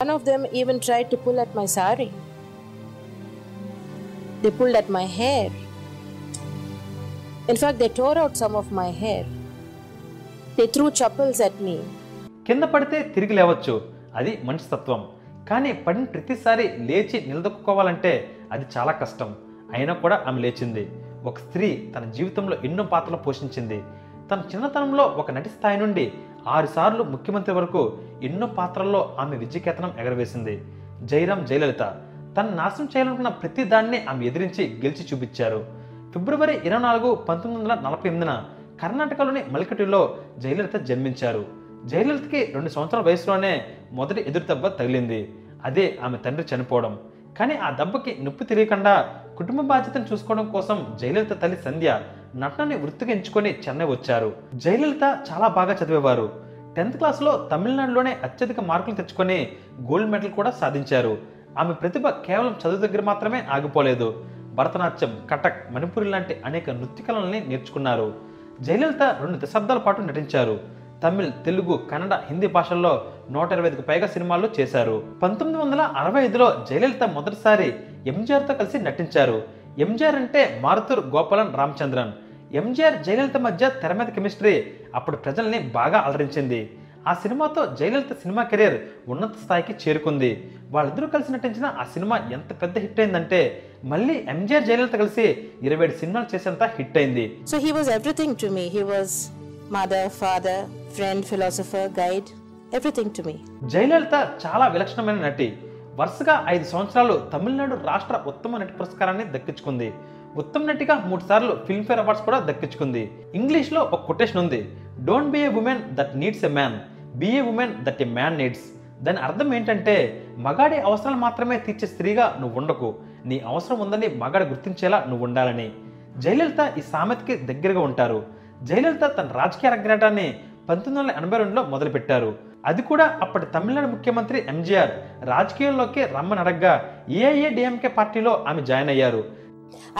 One of them even tried to pull at my sari. They pulled at my hair. In fact, they tore out some of my hair. They threw chapels at me. కింద పడితే తిరిగి లేవచ్చు అది మనిషి తత్వం కానీ పడిన ప్రతిసారి లేచి నిలదొక్కుకోవాలంటే అది చాలా కష్టం అయినా కూడా ఆమె లేచింది ఒక స్త్రీ తన జీవితంలో ఎన్నో పాత్రలు పోషించింది తన చిన్నతనంలో ఒక నటి స్థాయి నుండి ఆరుసార్లు ముఖ్యమంత్రి వరకు ఎన్నో పాత్రల్లో ఆమె విద్యకేతనం ఎగరవేసింది. జయరాం జయలలిత తన నాశనం చేయాలనుకున్న ప్రతి దాన్ని ఆమె ఎదిరించి గెలిచి చూపించారు. ఫిబ్రవరి ఇరవై నాలుగు పంతొమ్మిది వందల నలభై ఎనిమిదిన కర్ణాటకలోని మలికటిలో జయలలిత జన్మించారు. జయలలితకి రెండు సంవత్సరాల వయసులోనే మొదటి ఎదురు దెబ్బ తగిలింది. అదే ఆమె తండ్రి చనిపోవడం. కానీ ఆ దెబ్బకి నొప్పి తెలియకుండా కుటుంబ బాధ్యతను చూసుకోవడం కోసం జయలలిత తల్లి సంధ్య నటనని వృత్తిగా ఎంచుకొని చెన్నై వచ్చారు. జయలలిత చాలా బాగా చదివేవారు. టెన్త్ క్లాస్లో తమిళనాడులోనే అత్యధిక మార్కులు తెచ్చుకొని గోల్డ్ మెడల్ కూడా సాధించారు. ఆమె ప్రతిభ కేవలం చదువు దగ్గర మాత్రమే ఆగిపోలేదు. భరతనాట్యం కటక్ మణిపురి లాంటి అనేక నృత్య కళల్ని నేర్చుకున్నారు. జయలలిత రెండు దశాబ్దాల పాటు నటించారు. తమిళ్ తెలుగు కన్నడ హిందీ భాషల్లో నూట ఇరవై ఐదుకు పైగా సినిమాల్లో చేశారు. పంతొమ్మిది వందల అరవై ఐదులో జయలలిత మొదటిసారి ఎంజిఆర్తో కలిసి నటించారు. ఎంజిఆర్ అంటే మారుతూర్ గోపాలన్ రామచంద్రన్. ఎంజిఆర్ జయలలిత మధ్య తెర మీద కెమిస్ట్రీ. అప్పుడు ప్రజల్ని బాగా అలరించింది. ఆ సినిమాతో జయలలిత సినిమా కెరీర్ ఉన్నత స్థాయికి చేరుకుంది. వాళ్ళిద్దరూ కలిసి నటించిన ఆ సినిమా ఎంత పెద్ద హిట్ అయిందంటే మళ్ళీ ఎంజిఆర్ జయలలిత కలిసి ఇరవై ఏడు సినిమాలు చేసేంత హిట్ అయింది. So he was everything to me. He was mother, father, friend, philosopher, guide, everything to me. Jayalalithaa చాలా విలక్షణమైన నటి. వరుసగా ఐదు సంవత్సరాలు తమిళనాడు రాష్ట్ర ఉత్తమ నటి పురస్కారాన్ని దక్కించుకుంది. ఉత్తమ నటిగా మూడు సార్లు ఫిల్మ్ఫేర్ అవార్డ్స్ కూడా దక్కించుకుంది. ఇంగ్లీష్లో ఒక కొటేషన్ ఉంది. Don't be a woman that needs a man be a woman that a man needs దాని అర్థం ఏంటంటే మగాడి అవసరాలు మాత్రమే తీర్చే స్త్రీగా నువ్వు ఉండకు. నీ అవసరం ఉందని మగాడు గుర్తించేలా నువ్వు ఉండాలని. జయలలిత ఈ సామెతకి దగ్గరగా ఉంటారు. జయలలిత తన రాజకీయ అగ్రటాన్ని పంతొమ్మిది వందల ఎనభై రెండులో మొదలుపెట్టారు. అది కూడా అప్పటి తమిళనాడు ముఖ్యమంత్రి ఎంజీఆర్. రాజకీయాల్లోకి రమ్మని అడగ్గా ఏఐఏడిఎంకే పార్టీలో ఆమె జాయిన్ అయ్యారు.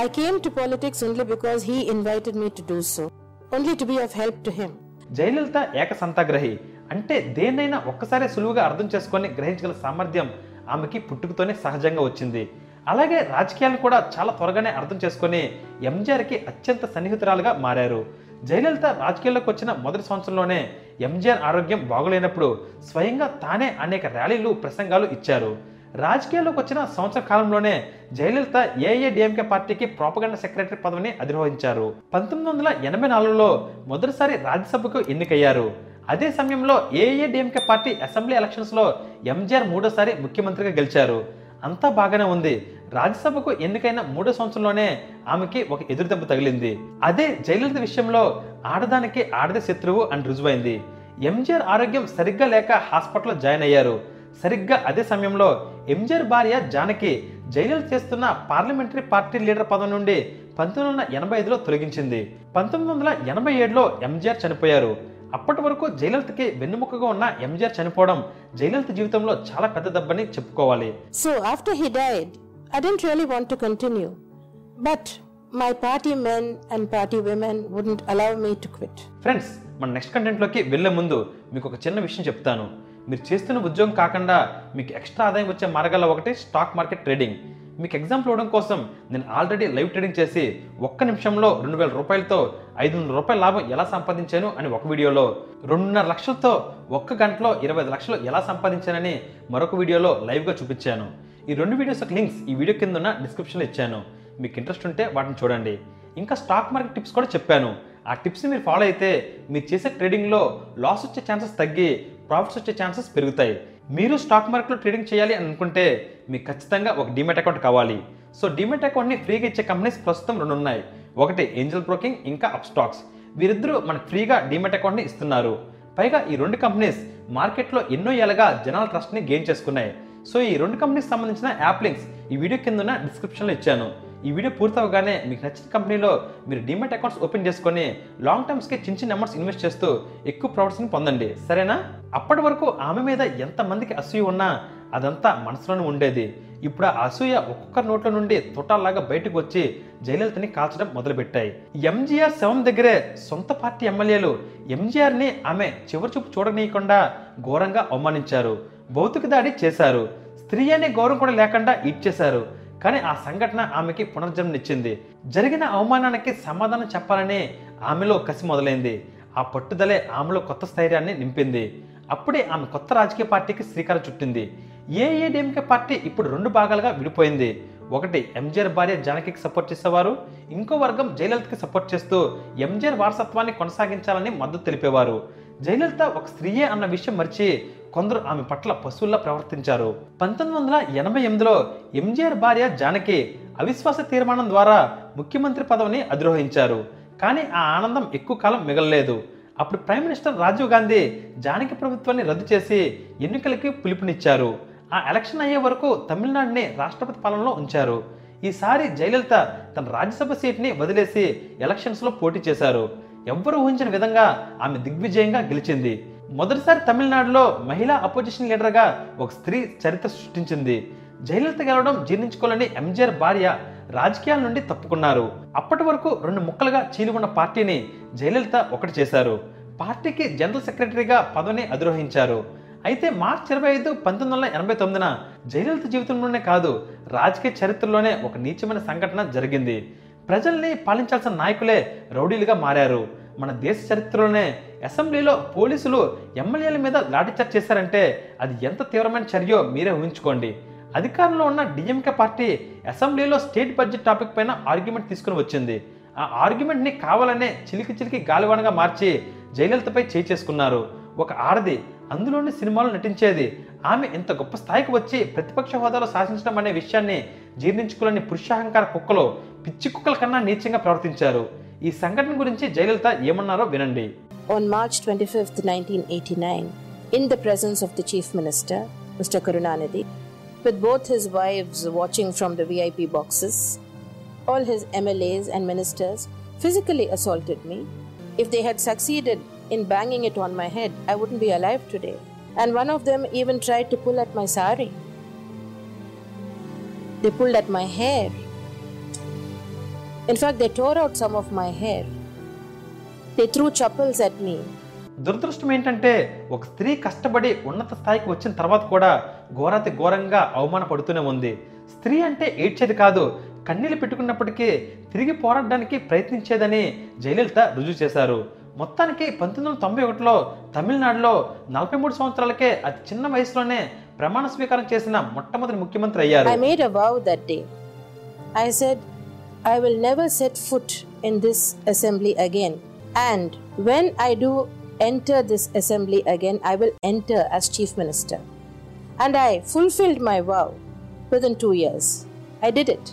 I came to politics only because he invited me to do so, only to be of help to him. Jayalalithaa ఏకసంతాగ్రహి. అంటే దేన్నైనా ఒక్కసారి సులువుగా అర్థం చేసుకొని గ్రహించగల సామర్థ్యం ఆమెకి పుట్టుకతోనే సహజంగా వచ్చింది. అలాగే రాజకీయాలను కూడా చాలా త్వరగానే అర్థం చేసుకొని ఎంజీఆర్కి అత్యంత సన్నిహితురాలుగా మారారు. జయలలిత రాజకీయాల్లోకి వచ్చిన మొదటి సంవత్సరంలోనే ఎంజీఆర్ ఆరోగ్యం బాగోలేనప్పుడు స్వయంగా తానే అనేక ర్యాలీలు ప్రసంగాలు ఇచ్చారు. రాజకీయాల్లోకి వచ్చిన సంవత్సర కాలంలోనే జయలలిత ఏఏడిఎంకే పార్టీకి ప్రోపగండ సెక్రటరీ పదవిని అధిరోహించారు. పంతొమ్మిది వందల ఎనభై నాలుగులో మొదటిసారి రాజ్యసభకు ఎన్నికయ్యారు. అదే సమయంలో ఏఏడిఎంకే పార్టీ అసెంబ్లీ ఎలక్షన్స్లో ఎంజీఆర్ మూడోసారి ముఖ్యమంత్రిగా గెలిచారు. అంతా బాగానే ఉంది. రాజ్యసభకు ఎన్నికైన మూడో సంవత్సరంలోనే ఆమెకి ఒక ఎదురుదెబ్బ తగిలింది. అదే జయలలిత విషయంలో ఆడదానికి ఆడదే శత్రువు అని రుజువైంది. ఎంజీఆర్ ఆరోగ్యం సరిగ్గా లేక హాస్పిటల్లో జాయిన్ అయ్యారు. సరిగ్గా అదే సమయంలో ఎంజీఆర్ భార్య జానకి జైలలిత చేస్తున్న పార్లమెంటరీ పార్టీ లీడర్ పదం నుండి పంతొమ్మిది వందల ఎనభై ఐదులో తొలగించింది. పంతొమ్మిది వందల ఎనభై ఏడులో ఎంజీఆర్ చనిపోయారు. అప్పటి వరకు జయలలితకి వెన్నుముకగా ఉన్న ఎంజీఆర్ చనిపోవడం జయలలిత జీవితంలో చాలా పెద్ద దెబ్బని చెప్పుకోవాలి. So after he died I didn't really want to continue. But my party men and party women wouldn't allow me to quit. Friends మన నెక్స్ట్ కంటెంట్లోకి వెళ్ళే ముందు మీకు ఒక చిన్న విషయం చెప్తాను మీరు చేస్తున్న ఉద్యోగం కాకుండా మీకు ఎక్స్ట్రా ఆదాయం వచ్చే మార్గాల్లో ఒకటి స్టాక్ మార్కెట్ ట్రేడింగ్ మీకు ఎగ్జాంపుల్ ఇవ్వడం కోసం నేను ఆల్రెడీ లైవ్ ట్రేడింగ్ చేసి ఒక్క నిమిషంలో రెండు వేల రూపాయలతో ఐదు వందల రూపాయల లాభం ఎలా సంపాదించాను అని ఒక వీడియోలో రెండున్నర లక్షలతో ఒక్క గంటలో ఇరవై ఐదు లక్షలు ఎలా సంపాదించానని మరొక వీడియోలో లైవ్గా చూపించాను ఈ రెండు వీడియోస్ యొక్క లింక్స్ ఈ వీడియో కింద ఉన్న డిస్క్రిప్షన్లో ఇచ్చాను. మీకు ఇంట్రెస్ట్ ఉంటే వాటిని చూడండి. ఇంకా స్టాక్ మార్కెట్ టిప్స్ కూడా చెప్పాను. ఆ టిప్స్ని మీరు ఫాలో అయితే మీరు చేసే ట్రేడింగ్లో లాస్ వచ్చే ఛాన్సెస్ తగ్గి ప్రాఫిట్స్ వచ్చే ఛాన్సెస్ పెరుగుతాయి. మీరు స్టాక్ మార్కెట్లో ట్రేడింగ్ చేయాలి అని అనుకుంటే మీకు ఖచ్చితంగా ఒక డిమెట్ అకౌంట్ కావాలి. సో డిమెట్ అకౌంట్ని ఫ్రీగా ఇచ్చే కంపెనీస్ ప్రస్తుతం రెండు ఉన్నాయి. ఒకటి ఏంజల్ బ్రోకింగ్ ఇంకా అప్ స్టాక్స్ వీరిద్దరూ మనకు ఫ్రీగా డిమెట్ అకౌంట్ని ఇస్తున్నారు. పైగా ఈ రెండు కంపెనీస్ మార్కెట్లో ఎన్నో ఏళ్ళగా జనాల ట్రస్ట్ని గెయిన్ చేసుకున్నాయి. సో ఈ రెండు కంపెనీకి సంబంధించిన యాప్ లింక్స్ ఈ వీడియో కింద ఉన్న డిస్క్రిప్షన్లో ఇచ్చాను. ఈ వీడియో పూర్తవగానే మీకు నచ్చిన కంపెనీలో మీరు డిమెట్ అకౌంట్స్ ఓపెన్ చేసుకొని లాంగ్ టర్మ్స్కి చిన్న చిన్న అమౌంట్స్ ఇన్వెస్ట్ చేస్తూ ఎక్కువ ప్రాఫిట్స్ని పొందండి. సరేనా? అప్పటి వరకు ఆమె మీద ఎంతమందికి అసూయ ఉన్నా అదంతా మనసులోనే ఉండేది. ఇప్పుడు ఆ అసూయ ఒక్కొక్క నోట్ల నుండి తుటాల్లాగా బయటకు వచ్చి జయలలితని కాల్చడం మొదలుపెట్టాయి. ఎంజీఆర్ శవం దగ్గరే సొంత పార్టీ ఎమ్మెల్యేలు ఎంజీఆర్ని ఆమె చివరి చూపు చూడనీయకుండా ఘోరంగా అవమానించారు. భౌతిక దాడి చేశారు. స్త్రీ అనే గౌరవం కూడా లేకుండా ఇచ్చేశారు. కానీ ఆ సంఘటన ఆమెకి పునర్జన్మనిచ్చింది జరిగిన అవమానానికి సమాధానం చెప్పాలని ఆమెలో కసి మొదలైంది. ఆ పట్టుదలే ఆమెలో కొత్త స్థైర్యాన్ని నింపింది. అప్పుడే ఆమె కొత్త రాజకీయ పార్టీకి శ్రీకారం చుట్టింది. ఏఏడిఎంకే పార్టీ ఇప్పుడు రెండు భాగాలుగా విడిపోయింది. ఒకటి ఎంజీఆర్ భార్య జానకికి సపోర్ట్ చేసేవారు. ఇంకో వర్గం జయలలితకి సపోర్ట్ చేస్తూ ఎంజీఆర్ వారసత్వాన్ని కొనసాగించాలని మద్దతు తెలిపేవారు. జయలలిత ఒక స్త్రీయే అన్న విషయం మర్చి కొందరు ఆమె పట్ల పశువుల్లా ప్రవర్తించారు. పంతొమ్మిది వందల ఎనభై ఎనిమిదిలో ఎంజీఆర్ భార్య జానకి అవిశ్వాస తీర్మానం ద్వారా ముఖ్యమంత్రి పదవిని అధిరోహించారు. కానీ ఆ ఆనందం ఎక్కువ కాలం మిగలలేదు. అప్పుడు ప్రైమ్ మినిస్టర్ రాజీవ్ గాంధీ జానకి ప్రభుత్వాన్ని రద్దు చేసి ఎన్నికలకి పిలుపునిచ్చారు. ఆ ఎలక్షన్ అయ్యే వరకు తమిళనాడుని రాష్ట్రపతి పాలనలో ఉంచారు. ఈసారి జయలలిత తన రాజ్యసభ సీట్ని వదిలేసి ఎలక్షన్స్లో పోటీ చేశారు. ఎవ్వరూ ఊహించిన విధంగా ఆమె దిగ్విజయంగా గెలిచింది. మొదటిసారి తమిళనాడులో మహిళా అపోజిషన్ లీడర్గా ఒక స్త్రీ చరిత్ర సృష్టించింది. జయలలిత గెలవడం జీర్ణించుకోవాలని ఎంజీఆర్ భార్య రాజకీయాల నుండి తప్పుకున్నారు. అప్పటి వరకు రెండు ముక్కలుగా చీలుకున్న పార్టీని జయలలిత ఒకటి చేశారు. పార్టీకి జనరల్ సెక్రటరీగా పదవిని అధిరోహించారు. అయితే మార్చి ఇరవై ఐదు పంతొమ్మిది వందల ఎనభై తొమ్మిదిన జయలలిత జీవితంలోనే కాదు రాజకీయ చరిత్రలోనే ఒక నీచమైన సంఘటన జరిగింది. ప్రజల్ని పాలించాల్సిన నాయకులే రౌడీలుగా మారారు. మన దేశ చరిత్రలోనే అసెంబ్లీలో పోలీసులు ఎమ్మెల్యేల మీద లాఠీచార్జ్ చేశారంటే అది ఎంత తీవ్రమైన చర్యో మీరే ఊహించుకోండి. అధికారంలో ఉన్న డిఎంకే పార్టీ అసెంబ్లీలో స్టేట్ బడ్జెట్ టాపిక్ పైన ఆర్గ్యుమెంట్ తీసుకుని వచ్చింది. ఆ ఆర్గ్యుమెంట్ని కావాలనే చిలికి చిలికి గాలివానగా మార్చి జయలలితపై చేయి చేసుకున్నారు. ఒక ఆడది అందులోని సినిమాలో నటించేది. ఆమె ఇంత గొప్ప స్థాయికి వచ్చి ప్రతిపక్ష హోదాలో శాసించడం అనే విషయాన్ని జీర్ణించుకోలేని పురుషాహంకార కుక్కలు పిచ్చి కుక్కల కన్నా నీచంగా ప్రవర్తించారు. ఈ సంఘటన గురించి జయలలిత ఏమన్నారో వినండి. On March 25th, 1989, in the presence of the Chief Minister, Mr. Karunanidhi, with both his wives watching from the VIP boxes, all his MLAs and ministers physically assaulted me. If they had succeeded in banging it on my head, I wouldn't be alive today. And one of them even tried to pull at my sari. They pulled at my hair. In fact, they tore out some of my hair. They threw chappals at me. దురదృష్టం ఏంటంటే ఒక స్త్రీ కష్టపడి ఉన్నత స్థాయికి వచ్చిన తర్వాత కూడా ఘోరాతి ఘోరంగా అవమానపడుతూనే ఉంది స్త్రీ అంటే ఏడ్చేది కాదు కన్నీళ్ళు పెట్టుకున్నప్పటికీ తిరిగి పోరాడడానికి ప్రయత్నించేదని జయలలిత రుజువు చేశారు మొత్తానికి పంతొమ్మిది వందల తొంభై ఒకటిలో తమిళనాడులో నలభై మూడు సంవత్సరాలకే అతి చిన్న వయసులోనే ప్రమాణ స్వీకారం చేసిన మొట్టమొదటి ముఖ్యమంత్రి అయ్యారు I made a vow that day. I said, I will never set foot in this assembly again. And when I do enter this assembly again, I will enter as chief minister. And I fulfilled my vow within two years. I did it.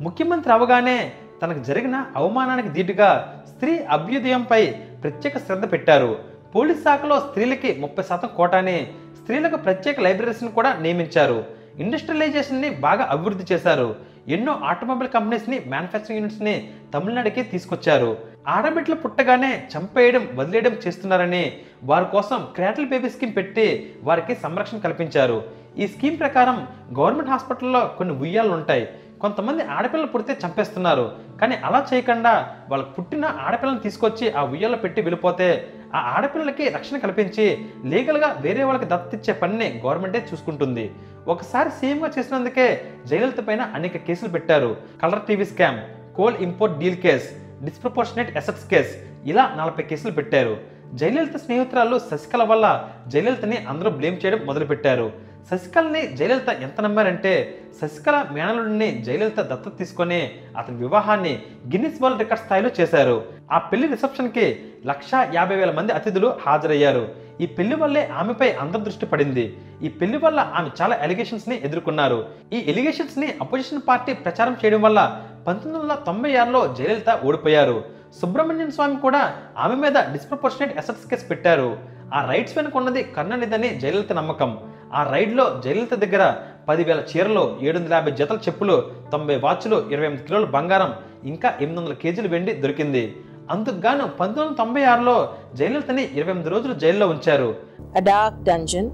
ముఖ్యమంత్రి అవగానే తనకు జరిగిన అవమానానికి దీటుగా స్త్రీ అభ్యుదయంపై ప్రత్యేక శ్రద్ధ పెట్టారు police శాఖలో స్త్రీలకి ముప్పై శాతం కోటాని స్త్రీలకు ప్రత్యేక లైబ్రరీస్ని కూడా నియమించారు ఇండస్ట్రియలైజేషన్ని బాగా అభివృద్ధి చేశారు ఎన్నో ఆటోమొబైల్ కంపెనీస్ని మ్యానుఫ్యాక్చరింగ్ యూనిట్స్ని తమిళనాడుకి తీసుకొచ్చారు ఆడబిడ్డలు పుట్టగానే చంపేయడం వదిలేయడం చేస్తున్నారని వారి కోసం క్రాటల్ బేబీ స్కీమ్ పెట్టి వారికి సంరక్షణ కల్పించారు. ఈ స్కీమ్ ప్రకారం గవర్నమెంట్ హాస్పిటల్లో కొన్ని ఉయ్యాలు ఉంటాయి కొంతమంది ఆడపిల్లలు పుడితే చంపేస్తున్నారు. కానీ అలా చేయకుండా వాళ్ళకు పుట్టిన ఆడపిల్లని తీసుకొచ్చి ఆ ఉయ్యాలో పెట్టి వెళ్ళిపోతే ఆ ఆడపిల్లలకి రక్షణ కల్పించి లీగల్గా వేరే వాళ్ళకి దత్తిచ్చే పనిని గవర్నమెంటే చూసుకుంటుంది. ఒకసారి సీఎంగా చేసినందుకే జయలలిత పైన అనేక కేసులు పెట్టారు. Colour TV scam coal import deal case disproportionate assets case ఇలా నలభై కేసులు పెట్టారు. జయలలిత స్నేహితురాలు శశికళ వల్ల జయలలితని అందరూ బ్లేమ్ చేయడం మొదలుపెట్టారు. శశికళని జయలలిత ఎంత నమ్మారంటే శశికళ మేనలుడిని జయలలిత దత్తత తీసుకొని అతని వివాహాన్ని గిన్నిస్ వరల్డ్ రికార్డ్ స్థాయిలో చేశారు. ఆ పెళ్ళి రిసెప్షన్కి లక్షా యాభై వేల మంది అతిథులు హాజరయ్యారు. ఈ పెళ్ళి వల్లే ఆమెపై అందరి దృష్టి పడింది. ఈ పెళ్ళి వల్ల ఆమె చాలా ఎలిగేషన్స్ని ఎదుర్కొన్నారు. ఈ ఎలిగేషన్స్ని అపోజిషన్ పార్టీ ప్రచారం చేయడం వల్ల పంతొమ్మిది వందల తొంభై ఆరులో జయలలిత ఓడిపోయారు. సుబ్రహ్మణ్యం స్వామి కూడా ఆమె మీద డిస్ప్రపోర్షనేట్ అసెట్స్ కేసు పెట్టారు. ఆ రైట్స్ వెనుక ఉన్నది కర్ణనిదని జయలలిత నమ్మకం. ఆ రైడ్లో జయలలిత దగ్గర పదివేల చీరలు ఏడు వందల యాభై జతల చెప్పులు తొంభై వాచ్లు ఇరవై ఎనిమిది కిలోల బంగారం ఇంకా ఎనిమిది వందల కేజీలు వెండి దొరికింది. అందుకు గాను పంతొమ్మిది వందల తొంభై ఆరులో జయలలితని ఇరవై ఎనిమిది రోజులు జైల్లో ఉంచారు A dark dungeon.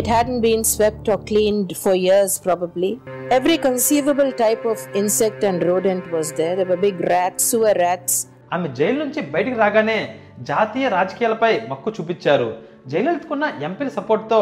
It hadn't been swept or cleaned for years, probably. Every conceivable type of insect and rodent was there. There were big rats, sewer rats, ఆమె జైలు నుంచి బయటికి రాగానే జాతీయ రాజకీయాలపై మక్కు చూపించారు జయలలితకున్న ఎంపీల సపోర్ట్తో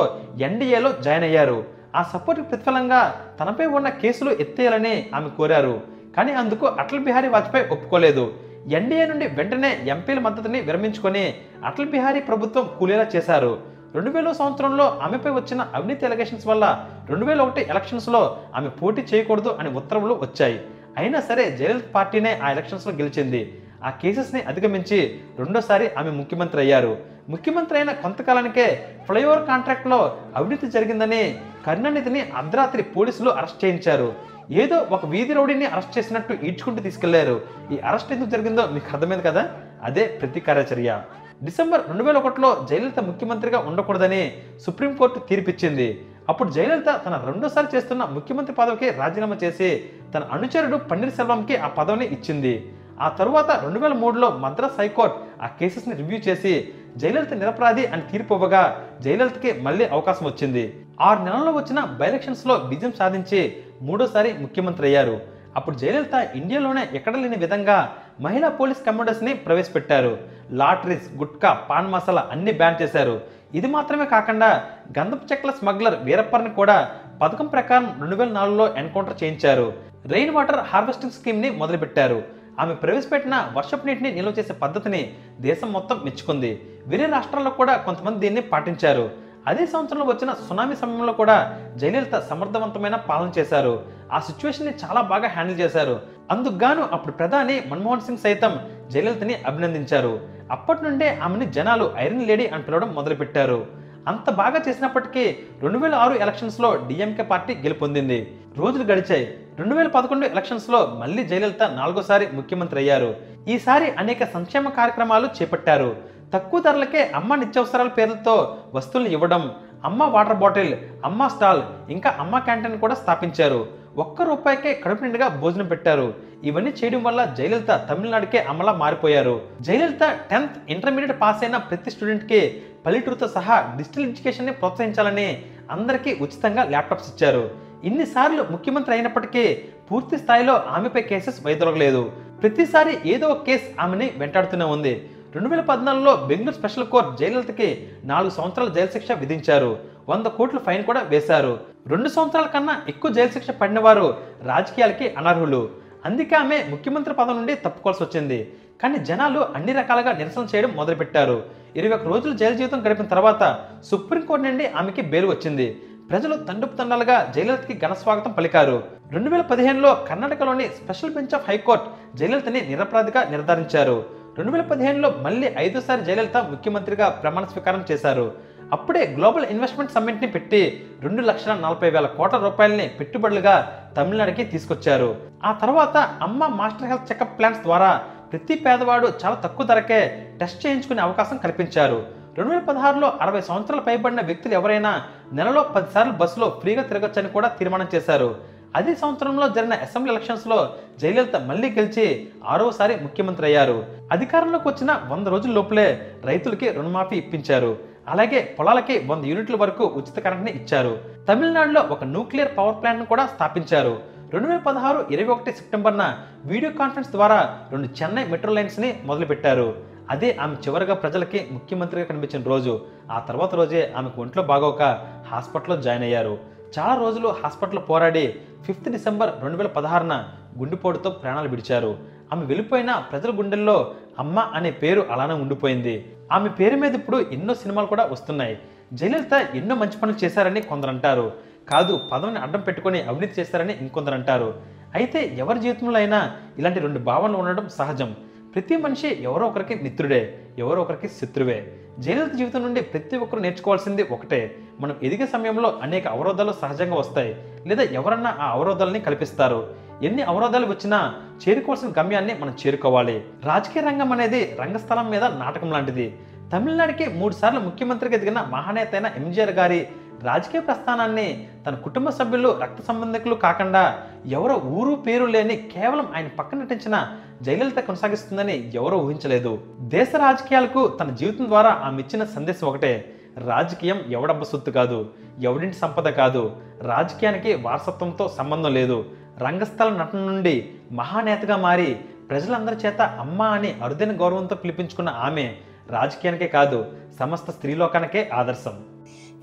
ఎన్డీఏలో జాయిన్ అయ్యారు ఆ సపోర్ట్ ప్రతిఫలంగా తనపై ఉన్న కేసులు ఎత్తేయాలని ఆమె కోరారు కానీ అందుకు అటల్ బిహారీ వాజ్పేయి ఒప్పుకోలేదు ఎన్డీఏ నుండి వెంటనే ఎంపీల మద్దతుని విరమించుకొని అటల్ బిహారీ ప్రభుత్వం కూలేలా చేశారు. రెండు వేల సంవత్సరంలో ఆమెపై వచ్చిన అవినీతి ఎలిగేషన్స్ వల్ల రెండు వేల ఒకటి ఎలక్షన్స్లో ఆమె పోటీ చేయకూడదు అని ఉత్తర్వులు వచ్చాయి. అయినా సరే జయలలిత పార్టీనే ఆ ఎలక్షన్స్లో గెలిచింది. ఆ కేసెస్ని అధిగమించి రెండోసారి ఆమె ముఖ్యమంత్రి అయ్యారు. ముఖ్యమంత్రి అయిన కొంతకాలానికే ఫ్లైఓవర్ కాంట్రాక్ట్లో అవినీతి జరిగిందని కరుణానిధిని అర్ధరాత్రి పోలీసులు అరెస్ట్ చేయించారు. ఏదో ఒక వీధి రౌడీని అరెస్ట్ చేసినట్టు ఈడ్చుకుంటూ తీసుకెళ్ళారు. ఈ అరెస్ట్ ఎందుకు జరిగిందో మీకు అర్థమైంది కదా? అదే ప్రతీకారచర్య డిసెంబర్ రెండు వేల ఒకటిలో జయలలిత ముఖ్యమంత్రిగా ఉండకూడదని సుప్రీంకోర్టు తీర్పిచ్చింది. అప్పుడు జయలలిత తన రెండోసారి చేస్తున్న ముఖ్యమంత్రి పదవికి రాజీనామా చేసి తన అనుచరుడు పన్నీర్ సెల్వంకి ఆ పదవిని ఇచ్చింది. ఆ తరువాత రెండు వేల మూడులో మద్రాస్ హైకోర్టు ఆ కేసెస్ని రివ్యూ చేసి జయలలిత నిరపరాధి అని తీర్పు ఇవ్వగా జయలలితకి మళ్ళీ అవకాశం వచ్చింది. ఆరు నెలల్లో వచ్చిన బైలక్షన్స్లో విజయం సాధించి మూడోసారి ముఖ్యమంత్రి అయ్యారు. అప్పుడు జయలలిత ఇండియాలోనే ఎక్కడ లేని విధంగా మహిళా పోలీస్ కమాండర్స్ని ప్రవేశపెట్టారు. లాటరీస్ గుట్కా పాన్ మసాలా అన్ని బ్యాన్ చేశారు. ఇది మాత్రమే కాకుండా గంధపు చెక్కల స్మగ్లర్ వీరప్పర్ని కూడా పథకం ప్రకారం రెండు వేల నాలుగులో ఎన్కౌంటర్ చేయించారు. రెయిన్ వాటర్ హార్వెస్టింగ్ స్కీమ్ని మొదలుపెట్టారు. ఆమె ప్రవేశపెట్టిన వర్షపు నీటిని నిల్వ చేసే పద్ధతిని దేశం మొత్తం మెచ్చుకుంది. వేరే రాష్ట్రాల్లో కూడా కొంతమంది దీన్ని పాటించారు. అదే సంవత్సరంలో వచ్చిన సునామీ సమయంలో కూడా జయలలిత సమర్థవంతమైన పాలన చేశారు. ఆ సిచ్యువేషన్ని చాలా బాగా హ్యాండిల్ చేశారు. అందుకుగాను అప్పుడు ప్రధాని మన్మోహన్ సింగ్ సైతం జయలలితని అభినందించారు. అప్పటి నుండే ఆమెని జనాలు ఐరన్ లేడీ అని పిలవడం మొదలుపెట్టారు. అంత బాగా చేసినప్పటికీ రెండు వేల ఆరు ఎలక్షన్స్లో డిఎంకే పార్టీ గెలుపొందింది. రోజులు గడిచాయి. రెండు వేల పదకొండు ఎలక్షన్స్లో మళ్ళీ జయలలిత నాలుగోసారి ముఖ్యమంత్రి అయ్యారు. ఈసారి అనేక సంక్షేమ కార్యక్రమాలు చేపట్టారు. తక్కువ ధరలకే అమ్మ నిత్యావసరాల పేర్లతో వస్తువులు ఇవ్వడం అమ్మ వాటర్ బాటిల్ అమ్మ స్టాల్ ఇంకా అమ్మ క్యాంటీన్ కూడా స్థాపించారు. ఒక్క రూపాయికే కడుపు నిండుగా భోజనం పెట్టారు. ఇవన్నీ చేయడం వల్ల జయలలిత తమిళనాడుకే అమలా మారిపోయారు. జయలలిత టెన్త్ ఇంటర్మీడియట్ పాస్ అయిన ప్రతి స్టూడెంట్కి పల్లెటూరుతో సహా డిజిటల్ ఎడ్యుకేషన్ని ప్రోత్సహించాలని అందరికీ ఉచితంగా ల్యాప్టాప్స్ ఇచ్చారు. ఇన్నిసార్లు ముఖ్యమంత్రి అయినప్పటికీ పూర్తి స్థాయిలో ఆమెపై కేసెస్ వైదొలగలేదు. ప్రతిసారి ఏదో ఒక కేసు ఆమెని వెంటాడుతూనే ఉంది. రెండు వేల పద్నాలుగులో బెంగళూరు స్పెషల్ కోర్టు జయలలితకి నాలుగు సంవత్సరాల జైలు శిక్ష విధించారు. వంద కోట్ల ఫైన్ కూడా వేశారు. రెండు సంవత్సరాల కన్నా ఎక్కువ జైలు శిక్ష పడిన వారు రాజకీయాలకి అనర్హులు. అందుకే ఆమె ముఖ్యమంత్రి పదవి నుండి తప్పుకోవాల్సి వచ్చింది. కానీ జనాలు అన్ని రకాలుగా నిరసన చేయడం మొదలుపెట్టారు. ఇరవై ఒక్క రోజులు జైలు జీవితం గడిపిన తర్వాత సుప్రీంకోర్టు నుండి ఆమెకి బెయిల్ వచ్చింది. ప్రజలు తండుపు తండాలుగా జయలలితకి ఘన స్వాగతం పలికారు. రెండు వేల పదిహేనులో కర్ణాటకలోని special bench of high court జయలలితని నిరపరాధిగా నిర్ధారించారు. రెండు వేల పదిహేనులో మళ్ళీ ఐదోసారి జయలలిత ముఖ్యమంత్రిగా ప్రమాణ స్వీకారం చేశారు. అప్పుడే గ్లోబల్ ఇన్వెస్ట్మెంట్ సమ్మిట్ని పెట్టి రెండు లక్షల నలభై వేల కోట్ల రూపాయలని పెట్టుబడులుగా తమిళనాడుకి తీసుకొచ్చారు. ఆ తర్వాత అమ్మ మాస్టర్ హెల్త్ చెకప్ ప్లాన్స్ ద్వారా ప్రతి పేదవాడు చాలా తక్కువ ధరకే టెస్ట్ చేయించుకునే అవకాశం కల్పించారు. రెండు వేల పదహారులో అరవై సంవత్సరాలు పైబడిన వ్యక్తులు ఎవరైనా నెలలో పదిసార్లు బస్సులో ఫ్రీగా తిరగొచ్చని కూడా తీర్మానం చేశారు. అదే సంవత్సరంలో జరిగిన అసెంబ్లీ ఎలక్షన్స్లో జయలలిత మళ్ళీ గెలిచి ఆరోసారి ముఖ్యమంత్రి అయ్యారు. అధికారంలోకి వచ్చిన వంద రోజుల లోపలే రైతులకి రుణమాఫీ ఇప్పించారు. అలాగే పొలాలకి వంద యూనిట్ల వరకు ఉచిత కరెంట్ని ఇచ్చారు. తమిళనాడులో ఒక న్యూక్లియర్ పవర్ ప్లాంట్ను కూడా స్థాపించారు. రెండు వేల పదహారు ఇరవై ఒకటి సెప్టెంబర్న వీడియో కాన్ఫరెన్స్ ద్వారా రెండు చెన్నై మెట్రో లైన్స్ని మొదలుపెట్టారు. అదే ఆమె చివరిగా ప్రజలకి ముఖ్యమంత్రిగా కనిపించిన రోజు. ఆ తర్వాత రోజే ఆమెకు ఒంట్లో బాగోక హాస్పిటల్లో జాయిన్ అయ్యారు. చాలా రోజులు హాస్పిటల్ పోరాడి ఫిఫ్త్ డిసెంబర్ రెండు వేల పదహారున గుండెపోటుతో ప్రాణాలు విడిచారు. ఆమె వెళ్ళిపోయిన ప్రజల గుండెల్లో అమ్మ అనే పేరు అలానే ఉండిపోయింది. ఆమె పేరు మీద ఇప్పుడు ఎన్నో సినిమాలు కూడా వస్తున్నాయి. జయలలిత ఎన్నో మంచి పనులు చేశారని కొందరు అంటారు కాదు పదవిని అడ్డం పెట్టుకొని అవినీతి చేశారని ఇంకొందరు అంటారు అయితే ఎవరి జీవితంలో అయినా ఇలాంటి రెండు భావనలు ఉండడం సహజం. ప్రతి మనిషి ఎవరో ఒకరికి మిత్రుడే ఎవరో ఒకరికి శత్రువే. జయలలిత జీవితం నుండి ప్రతి ఒక్కరు నేర్చుకోవాల్సింది ఒకటే. మనం ఎదిగే సమయంలో అనేక అవరోధాలు సహజంగా వస్తాయి. లేదా ఎవరన్నా ఆ అవరోధాలని కల్పిస్తారు. ఎన్ని అవరోధాలు వచ్చినా చేరుకోవాల్సిన గమ్యాన్ని మనం చేరుకోవాలి. రాజకీయ రంగం అనేది రంగస్థలం మీద నాటకం లాంటిది. తమిళనాడుకి మూడు సార్లు ముఖ్యమంత్రిగా ఎదిగిన మహానేత అయిన ఎంజీఆర్ గారి రాజకీయ ప్రస్థానాన్ని తన కుటుంబ సభ్యులు రక్త సంబంధికులు కాకుండా ఎవరో ఊరు పేరు లేని కేవలం ఆయన పక్కన నటించిన జయలలిత కొనసాగిస్తుందని ఎవరో ఊహించలేదు. దేశ రాజకీయాలకు తన జీవితం ద్వారా ఆమె ఇచ్చిన సందేశం ఒకటే. రాజకీయం ఎవడబ్బ సొత్తు కాదు ఎవడింటి సంపద కాదు రాజకీయానికి వారసత్వంతో సంబంధం లేదు రంగస్థల నటన నుండి మహానేతగా మారి ప్రజలందరి చేత అమ్మ అని అరుదైన గౌరవంతో పిలిపించుకున్న ఆమె రాజకీయానికే కాదు సమస్త స్త్రీలోకానికే ఆదర్శం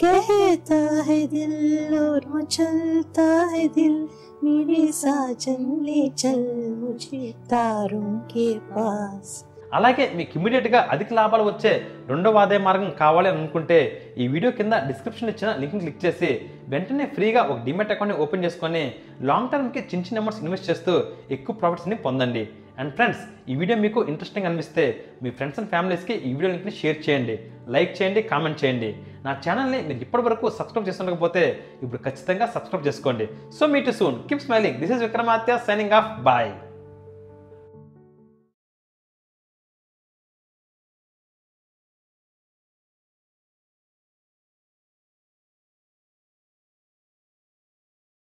कहता है दिल और मचलता है दिल मेरे साजन ले चल मुझे तारों के पास అలాగే మీకు ఇమీడియట్గా అధిక లాభాలు వచ్చే రెండవ ఆదాయ మార్గం కావాలి అని అనుకుంటే ఈ వీడియో కింద డిస్క్రిప్షన్ ఇచ్చిన లింక్ని క్లిక్ చేసి వెంటనే ఫ్రీగా ఒక డిమెట్ అకౌంట్ని ఓపెన్ చేసుకొని లాంగ్ టర్మ్కి చిన్న చిన్న అమౌంట్స్ ఇన్వెస్ట్ చేస్తూ ఎక్కువ ప్రాఫిట్స్ని పొందండి. అండ్ ఫ్రెండ్స్ ఈ వీడియో మీకు ఇంట్రెస్టింగ్ అనిపిస్తే మీ ఫ్రెండ్స్ అండ్ ఫ్యామిలీస్కి ఈ వీడియో లింక్ని షేర్ చేయండి. లైక్ చేయండి కామెంట్ చేయండి. నా ఛానల్ని మీరు ఇప్పటివరకు సబ్స్క్రైబ్ చేసుకోకపోతే ఇప్పుడు ఖచ్చితంగా సబ్స్క్రైబ్ చేసుకోండి. So me to soon keep smiling this is Vikramatya signing off bye